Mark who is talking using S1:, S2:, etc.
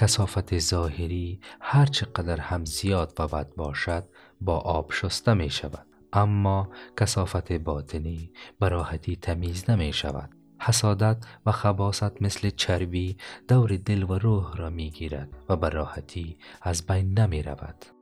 S1: کسافت ظاهری هر چقدر هم زیاد و بد باشد با آب شسته می شود. اما کسافت باطنی به راحتی تمیز نمی شود. حسادت و خباست مثل چربی دور دل و روح را می گیرد و به راحتی از بین نمی رود.